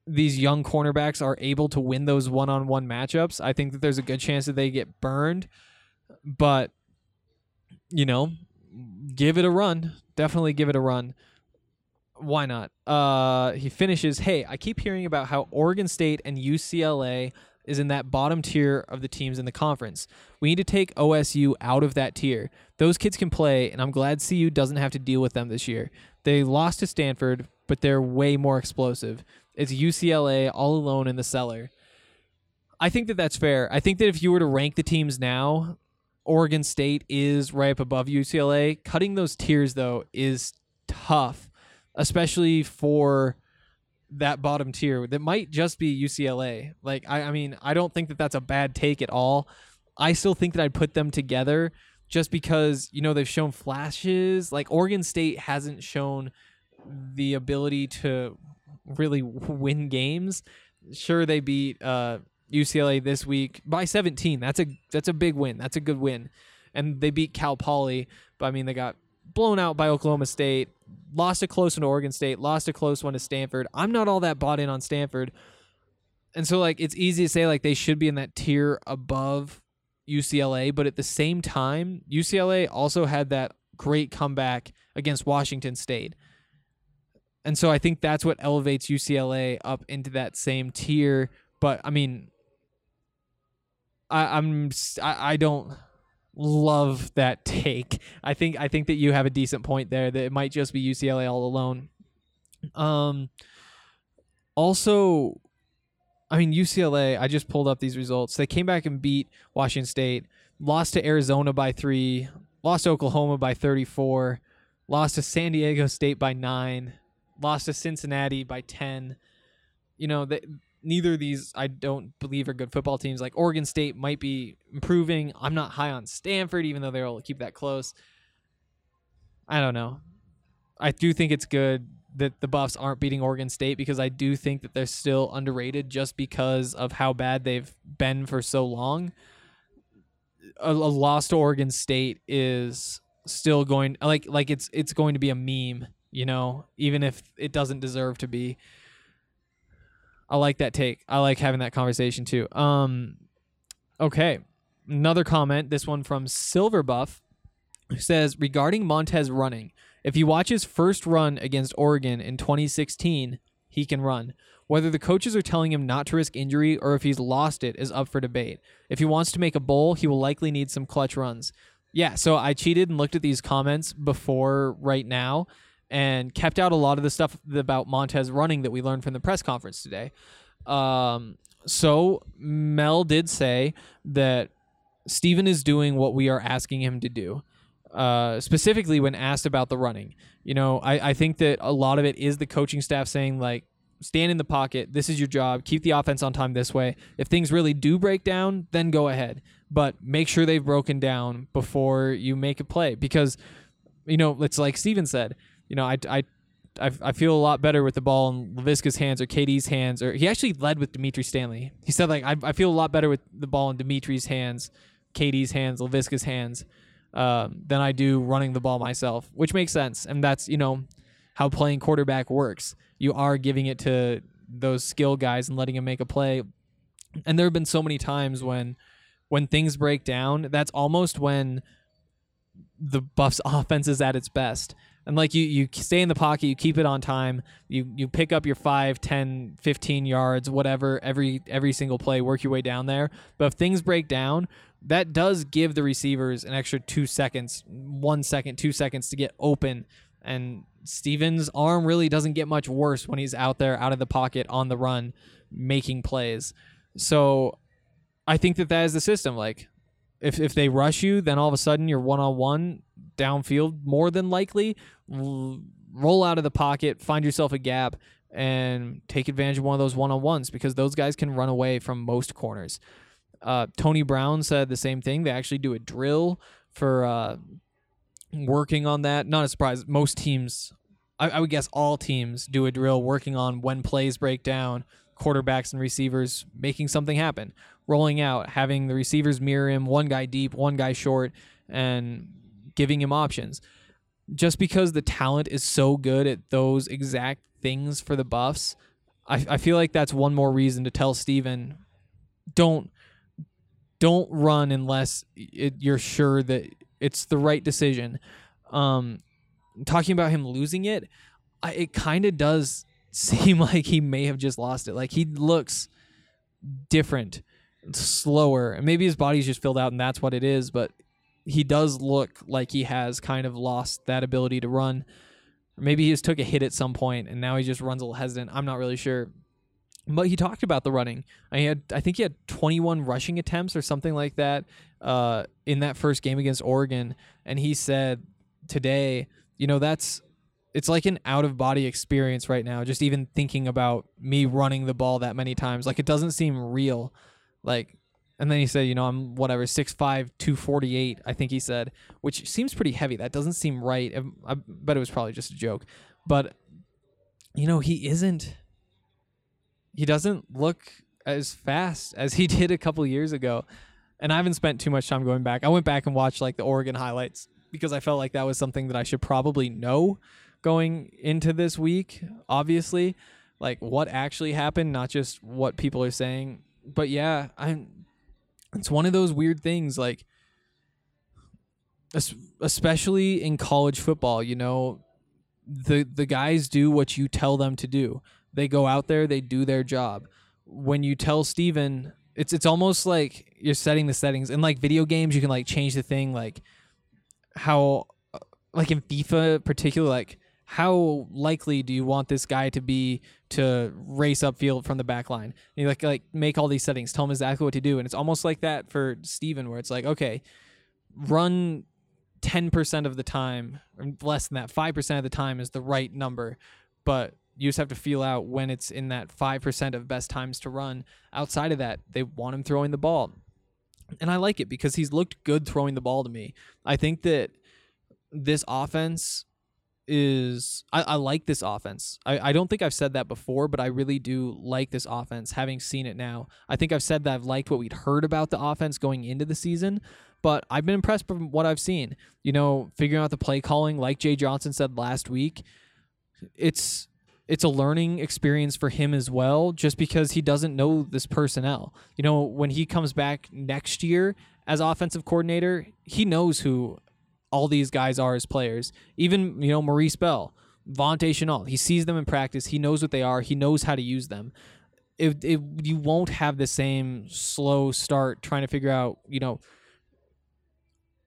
these young cornerbacks are able to win those one-on-one matchups. I think that there's a good chance that they get burned but you know give it a run. Definitely give it a run. Why not? Uh, he finishes, hey, I keep hearing about how Oregon State and UCLA is in that bottom tier of the teams in the conference. We need to take OSU out of that tier. Those kids can play, and I'm glad CU doesn't have to deal with them this year. They lost to Stanford, but they're way more explosive. It's UCLA all alone in the cellar. I think that that's fair. I think that if you were to rank the teams now, Oregon State is right up above UCLA. Cutting those tiers, though, is tough especially for that bottom tier that might just be UCLA. Like I, I mean, I don't think that that's a bad take at all. I still think that I'd put them together just because you know they've shown flashes. Like Oregon State hasn't shown the ability to really win games. Sure, they beat uh, UCLA this week by 17. That's a that's a big win. That's a good win, and they beat Cal Poly. But I mean, they got blown out by Oklahoma State, lost a close one to Oregon State, lost a close one to Stanford. I'm not all that bought in on Stanford. And so like it's easy to say like they should be in that tier above UCLA, but at the same time, UCLA also had that great comeback against Washington State. And so I think that's what elevates UCLA up into that same tier. But I mean, I, I'm I, I don't love that take. I think I think that you have a decent point there that it might just be UCLA all alone. Um also I mean UCLA, I just pulled up these results. They came back and beat Washington State, lost to Arizona by 3, lost to Oklahoma by 34, lost to San Diego State by 9, lost to Cincinnati by 10. You know, they neither of these I don't believe are good football teams. Like Oregon State might be improving. I'm not high on Stanford, even though they'll keep that close. I don't know. I do think it's good that the Buffs aren't beating Oregon State because I do think that they're still underrated just because of how bad they've been for so long. A, a loss to Oregon State is still going like like it's it's going to be a meme, you know, even if it doesn't deserve to be. I like that take. I like having that conversation too. Um, okay, another comment. This one from Silver Buff. says regarding Montez running, if you watch his first run against Oregon in 2016, he can run. Whether the coaches are telling him not to risk injury or if he's lost it is up for debate. If he wants to make a bowl, he will likely need some clutch runs. Yeah, so I cheated and looked at these comments before right now and kept out a lot of the stuff about Montez running that we learned from the press conference today. Um, so Mel did say that Steven is doing what we are asking him to do. Uh, specifically when asked about the running. You know, I, I think that a lot of it is the coaching staff saying, like, stand in the pocket. This is your job. Keep the offense on time this way. If things really do break down, then go ahead. But make sure they've broken down before you make a play because, you know, it's like Steven said, you know, I, I, I, I feel a lot better with the ball in Laviska's hands or KD's hands. Or he actually led with Dimitri Stanley. He said, like, I, I feel a lot better with the ball in Dimitri's hands, KD's hands, Laviska's hands um, than I do running the ball myself, which makes sense. And that's, you know, how playing quarterback works. You are giving it to those skill guys and letting them make a play. And there have been so many times when when things break down, that's almost when the Buffs offense is at its best. And like you you stay in the pocket, you keep it on time, you you pick up your 5, 10, 15 yards, whatever every every single play, work your way down there. But if things break down, that does give the receivers an extra 2 seconds, 1 second, 2 seconds to get open and Steven's arm really doesn't get much worse when he's out there out of the pocket on the run making plays. So I think that that is the system like if if they rush you, then all of a sudden you're one on one downfield more than likely. Roll out of the pocket, find yourself a gap, and take advantage of one of those one on ones because those guys can run away from most corners. Uh, Tony Brown said the same thing. They actually do a drill for uh, working on that. Not a surprise. Most teams, I, I would guess all teams, do a drill working on when plays break down, quarterbacks and receivers making something happen, rolling out, having the receivers mirror him, one guy deep, one guy short, and giving him options. Just because the talent is so good at those exact things for the Buffs, I, I feel like that's one more reason to tell Steven, don't don't run unless it, you're sure that it's the right decision. Um, talking about him losing it, I, it kind of does seem like he may have just lost it. Like he looks different, slower, and maybe his body's just filled out, and that's what it is. But he does look like he has kind of lost that ability to run. Maybe he just took a hit at some point, and now he just runs a little hesitant. I'm not really sure. But he talked about the running. I had, I think he had 21 rushing attempts or something like that uh, in that first game against Oregon, and he said today, you know, that's it's like an out of body experience right now. Just even thinking about me running the ball that many times, like it doesn't seem real. Like, and then he said, you know, I'm whatever 6'5", 248, I think he said, which seems pretty heavy. That doesn't seem right. I bet it was probably just a joke, but you know, he isn't he doesn't look as fast as he did a couple years ago. And I haven't spent too much time going back. I went back and watched like the Oregon highlights because I felt like that was something that I should probably know going into this week, obviously. Like what actually happened, not just what people are saying. But yeah, I'm it's one of those weird things like especially in college football, you know, the the guys do what you tell them to do. They go out there, they do their job. When you tell Steven, it's it's almost like you're setting the settings. In like video games, you can like change the thing like how uh, like in FIFA particular like how likely do you want this guy to be to race upfield from the back line? And you like like make all these settings, tell him exactly what to do, and it's almost like that for Steven, where it's like, okay, run ten percent of the time, less than that, five percent of the time is the right number, but you just have to feel out when it's in that 5% of best times to run. Outside of that, they want him throwing the ball. And I like it because he's looked good throwing the ball to me. I think that this offense is I, I like this offense. I, I don't think I've said that before, but I really do like this offense, having seen it now. I think I've said that I've liked what we'd heard about the offense going into the season, but I've been impressed from what I've seen. You know, figuring out the play calling, like Jay Johnson said last week, it's it's a learning experience for him as well, just because he doesn't know this personnel. You know, when he comes back next year as offensive coordinator, he knows who all these guys are as players. Even you know Maurice Bell, Vontae Shenault. He sees them in practice. He knows what they are. He knows how to use them. It, it you won't have the same slow start trying to figure out you know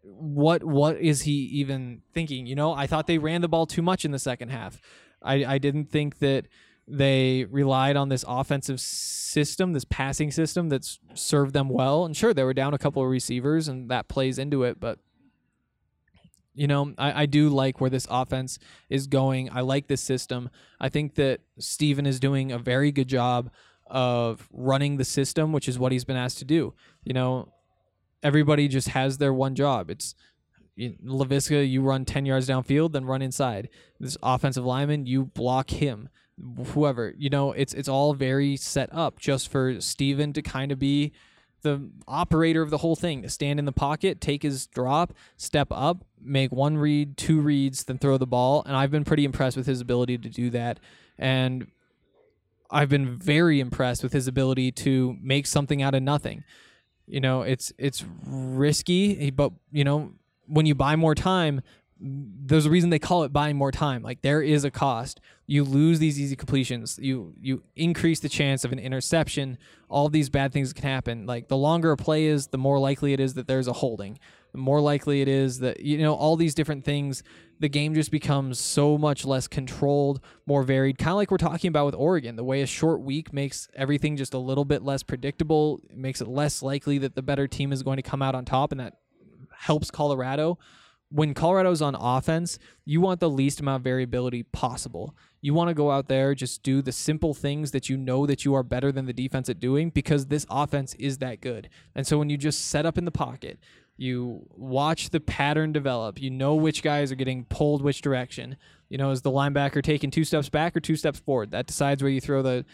what what is he even thinking? You know, I thought they ran the ball too much in the second half. I, I didn't think that they relied on this offensive system, this passing system that's served them well. And sure, they were down a couple of receivers, and that plays into it. But you know, I, I do like where this offense is going. I like this system. I think that Steven is doing a very good job of running the system, which is what he's been asked to do. You know, everybody just has their one job. It's you, Laviska, you run 10 yards downfield, then run inside. This offensive lineman, you block him. Whoever, you know, it's it's all very set up just for Steven to kind of be the operator of the whole thing, stand in the pocket, take his drop, step up, make one read, two reads, then throw the ball. And I've been pretty impressed with his ability to do that. And I've been very impressed with his ability to make something out of nothing. You know, it's it's risky, eh, but you know, when you buy more time, there's a reason they call it buying more time. Like there is a cost. You lose these easy completions. You you increase the chance of an interception. All these bad things can happen. Like the longer a play is, the more likely it is that there's a holding. More likely it is that you know all these different things. The game just becomes so much less controlled, more varied. Kind of like we're talking about with Oregon. The way a short week makes everything just a little bit less predictable. It makes it less likely that the better team is going to come out on top, and that helps Colorado when Colorado's on offense, you want the least amount of variability possible. You want to go out there, just do the simple things that you know that you are better than the defense at doing because this offense is that good. And so when you just set up in the pocket, you watch the pattern develop, you know which guys are getting pulled which direction. You know, is the linebacker taking two steps back or two steps forward? That decides where you throw the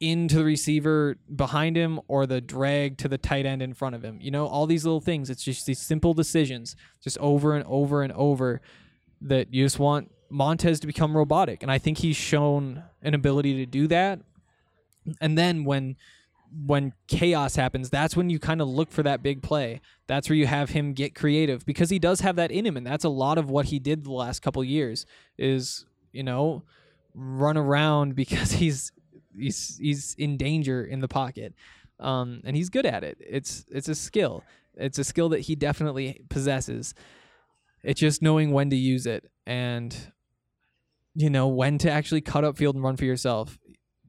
into the receiver behind him or the drag to the tight end in front of him. You know, all these little things. It's just these simple decisions, just over and over and over, that you just want Montez to become robotic. And I think he's shown an ability to do that. And then when when chaos happens, that's when you kind of look for that big play. That's where you have him get creative because he does have that in him, and that's a lot of what he did the last couple years. Is you know run around because he's he's he's in danger in the pocket, um, and he's good at it. It's it's a skill. It's a skill that he definitely possesses. It's just knowing when to use it and you know when to actually cut up field and run for yourself.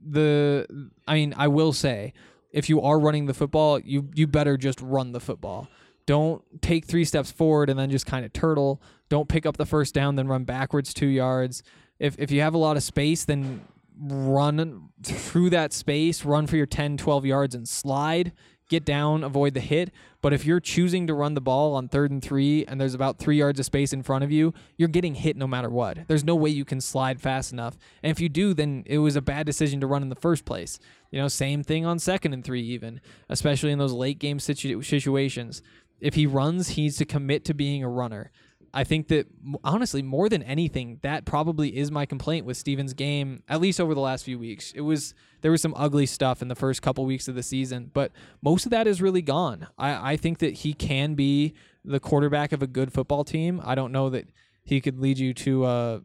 The I mean, I will say, if you are running the football, you you better just run the football. Don't take three steps forward and then just kind of turtle. Don't pick up the first down then run backwards two yards. If if you have a lot of space, then run through that space, run for your 10, 12 yards and slide, get down, avoid the hit. But if you're choosing to run the ball on third and three and there's about three yards of space in front of you, you're getting hit no matter what. There's no way you can slide fast enough. And if you do, then it was a bad decision to run in the first place. You know, same thing on second and three, even, especially in those late game situ- situations. If he runs, he needs to commit to being a runner. I think that honestly, more than anything, that probably is my complaint with Steven's game, at least over the last few weeks. It was there was some ugly stuff in the first couple weeks of the season, but most of that is really gone. I, I think that he can be the quarterback of a good football team. I don't know that he could lead you to a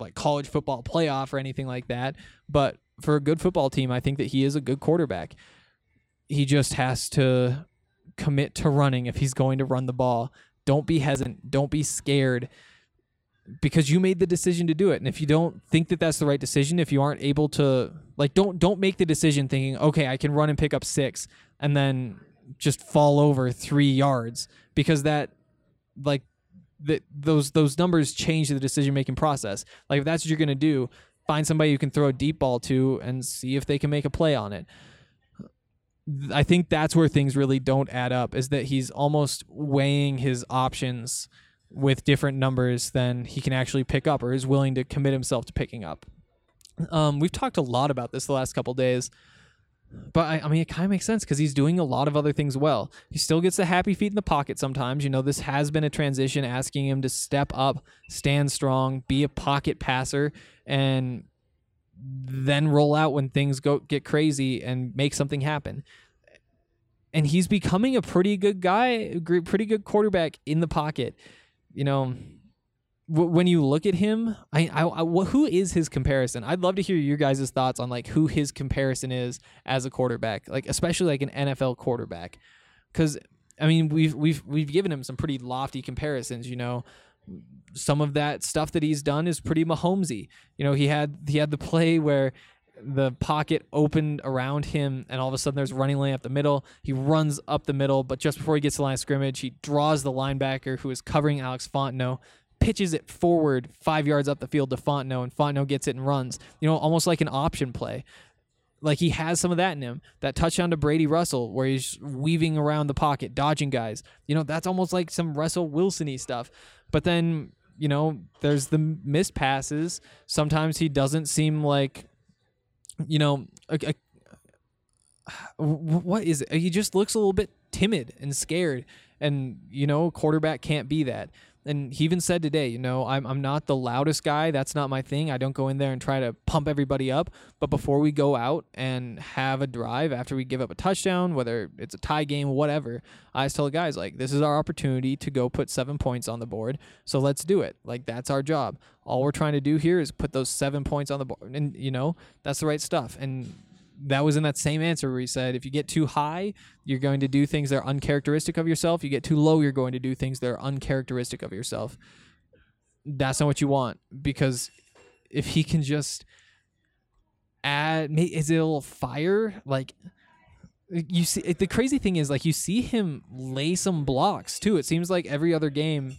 like college football playoff or anything like that, but for a good football team, I think that he is a good quarterback. He just has to commit to running if he's going to run the ball. Don't be hesitant. Don't be scared because you made the decision to do it. And if you don't think that that's the right decision, if you aren't able to like don't don't make the decision thinking, "Okay, I can run and pick up 6 and then just fall over 3 yards" because that like that those those numbers change the decision making process. Like if that's what you're going to do, find somebody you can throw a deep ball to and see if they can make a play on it. I think that's where things really don't add up is that he's almost weighing his options with different numbers than he can actually pick up or is willing to commit himself to picking up. Um, we've talked a lot about this the last couple days, but I, I mean, it kind of makes sense because he's doing a lot of other things well. He still gets the happy feet in the pocket sometimes. You know, this has been a transition asking him to step up, stand strong, be a pocket passer, and then roll out when things go get crazy and make something happen. And he's becoming a pretty good guy, pretty good quarterback in the pocket. you know, when you look at him, I, I, I who is his comparison? I'd love to hear your guys' thoughts on like who his comparison is as a quarterback, like especially like an NFL quarterback, because I mean we've we've we've given him some pretty lofty comparisons, you know. Some of that stuff that he's done is pretty Mahomesy. You know, he had he had the play where the pocket opened around him, and all of a sudden there's running lane up the middle. He runs up the middle, but just before he gets to the line of scrimmage, he draws the linebacker who is covering Alex Fontenot, pitches it forward five yards up the field to Fontenot, and Fontenot gets it and runs. You know, almost like an option play. Like he has some of that in him. That touchdown to Brady Russell, where he's weaving around the pocket, dodging guys. You know, that's almost like some Russell Wilson-y stuff. But then, you know, there's the missed passes. Sometimes he doesn't seem like you know, a, a, what is it? He just looks a little bit timid and scared, and you know, quarterback can't be that. And he even said today, you know, I'm I'm not the loudest guy. That's not my thing. I don't go in there and try to pump everybody up. But before we go out and have a drive after we give up a touchdown, whether it's a tie game, whatever, I just tell the guys like, this is our opportunity to go put seven points on the board. So let's do it. Like that's our job. All we're trying to do here is put those seven points on the board, and you know, that's the right stuff. And that was in that same answer where he said if you get too high you're going to do things that are uncharacteristic of yourself. You get too low you're going to do things that are uncharacteristic of yourself. That's not what you want because if he can just add is it a little fire? Like you see the crazy thing is like you see him lay some blocks too. It seems like every other game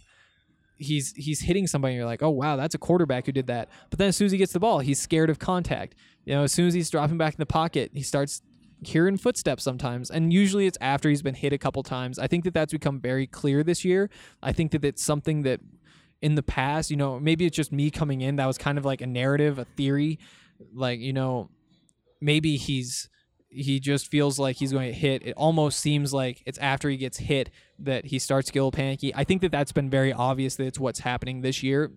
he's he's hitting somebody and you're like, oh wow, that's a quarterback who did that. But then as soon as he gets the ball, he's scared of contact. You know, as soon as he's dropping back in the pocket, he starts hearing footsteps sometimes. And usually it's after he's been hit a couple times. I think that that's become very clear this year. I think that it's something that in the past, you know, maybe it's just me coming in, that was kind of like a narrative, a theory. Like, you know, maybe he's he just feels like he's going to hit. It almost seems like it's after he gets hit that he starts to get a little panicky. I think that that's been very obvious that it's what's happening this year,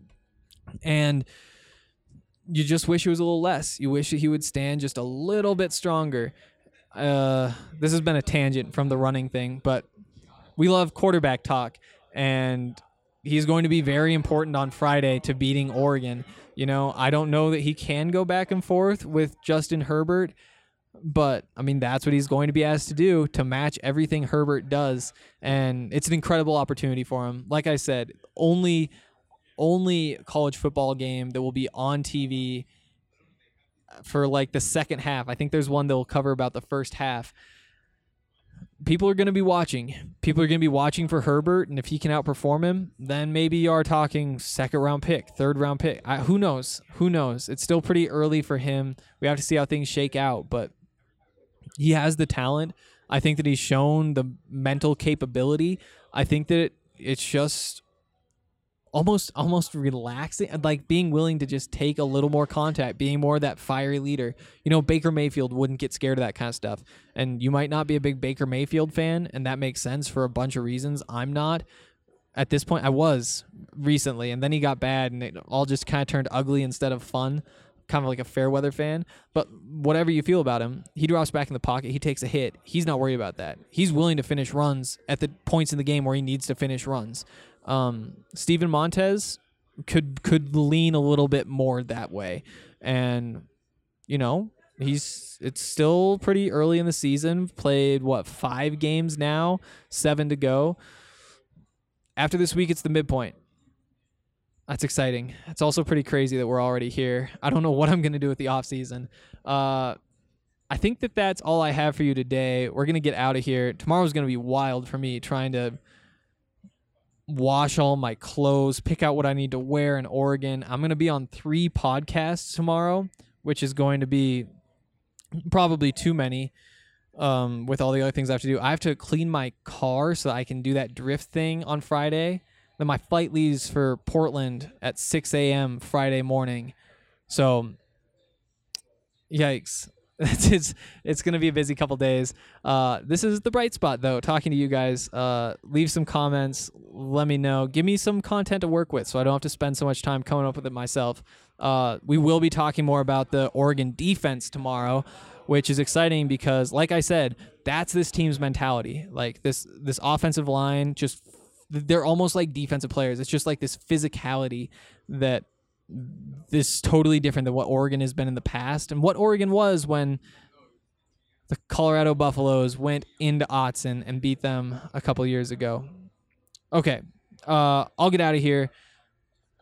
and you just wish it was a little less. You wish that he would stand just a little bit stronger. Uh, this has been a tangent from the running thing, but we love quarterback talk, and he's going to be very important on Friday to beating Oregon. You know, I don't know that he can go back and forth with Justin Herbert. But I mean, that's what he's going to be asked to do to match everything Herbert does, and it's an incredible opportunity for him. Like I said, only only college football game that will be on TV for like the second half. I think there's one that will cover about the first half. People are going to be watching. People are going to be watching for Herbert, and if he can outperform him, then maybe you are talking second round pick, third round pick. I, who knows? Who knows? It's still pretty early for him. We have to see how things shake out, but he has the talent. I think that he's shown the mental capability. I think that it, it's just almost almost relaxing like being willing to just take a little more contact being more that fiery leader you know baker mayfield wouldn't get scared of that kind of stuff and you might not be a big baker mayfield fan and that makes sense for a bunch of reasons i'm not at this point i was recently and then he got bad and it all just kind of turned ugly instead of fun kind of like a fair weather fan. But whatever you feel about him, he drops back in the pocket. He takes a hit. He's not worried about that. He's willing to finish runs at the points in the game where he needs to finish runs. Um, Steven Montez could could lean a little bit more that way, and you know he's it's still pretty early in the season. Played what five games now, seven to go. After this week, it's the midpoint. That's exciting. It's also pretty crazy that we're already here. I don't know what I'm going to do with the off season. Uh, I think that that's all I have for you today. We're going to get out of here. Tomorrow's going to be wild for me trying to wash all my clothes, pick out what I need to wear in Oregon. I'm going to be on three podcasts tomorrow, which is going to be probably too many um, with all the other things I have to do. I have to clean my car so I can do that drift thing on Friday. Then my flight leaves for Portland at 6 a.m. Friday morning. So, yikes. It's, it's, to be a busy couple days. Uh, this is the bright spot, though, talking to you guys. Uh, leave some comments. Let me know. Give me some content to work with so I don't have to spend so much time coming up with it myself. Uh, we will be talking more about the Oregon defense tomorrow, which is exciting because, like I said, that's this team's mentality. Like this, this offensive line just they're almost like defensive players. It's just like this physicality that this totally different than what Oregon has been in the past and what Oregon was when the Colorado Buffaloes went into Autzen and beat them a couple years ago. Okay, uh, I'll get out of here.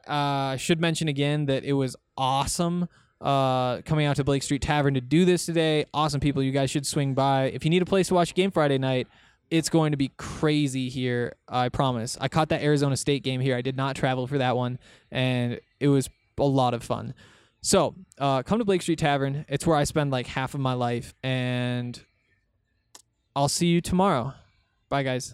Uh, I should mention again that it was awesome uh, coming out to Blake Street Tavern to do this today. Awesome people. You guys should swing by. If you need a place to watch a game Friday night, it's going to be crazy here. I promise. I caught that Arizona State game here. I did not travel for that one, and it was a lot of fun. So, uh, come to Blake Street Tavern. It's where I spend like half of my life, and I'll see you tomorrow. Bye, guys.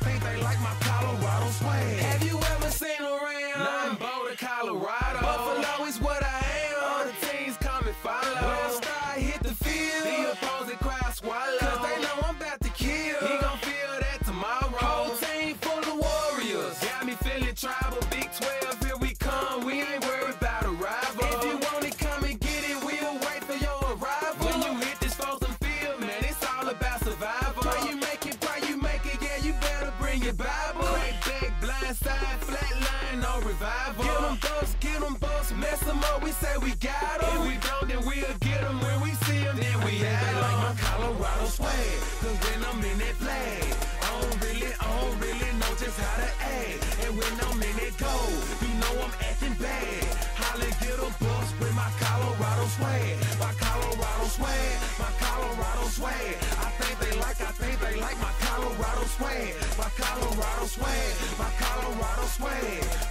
how to act. And when I'm in that go, you know I'm acting bad. Holla, get a bus with my Colorado swag. My Colorado swag, my Colorado swag. I think they like, I think they like my Colorado swag. My Colorado swag, my Colorado swag.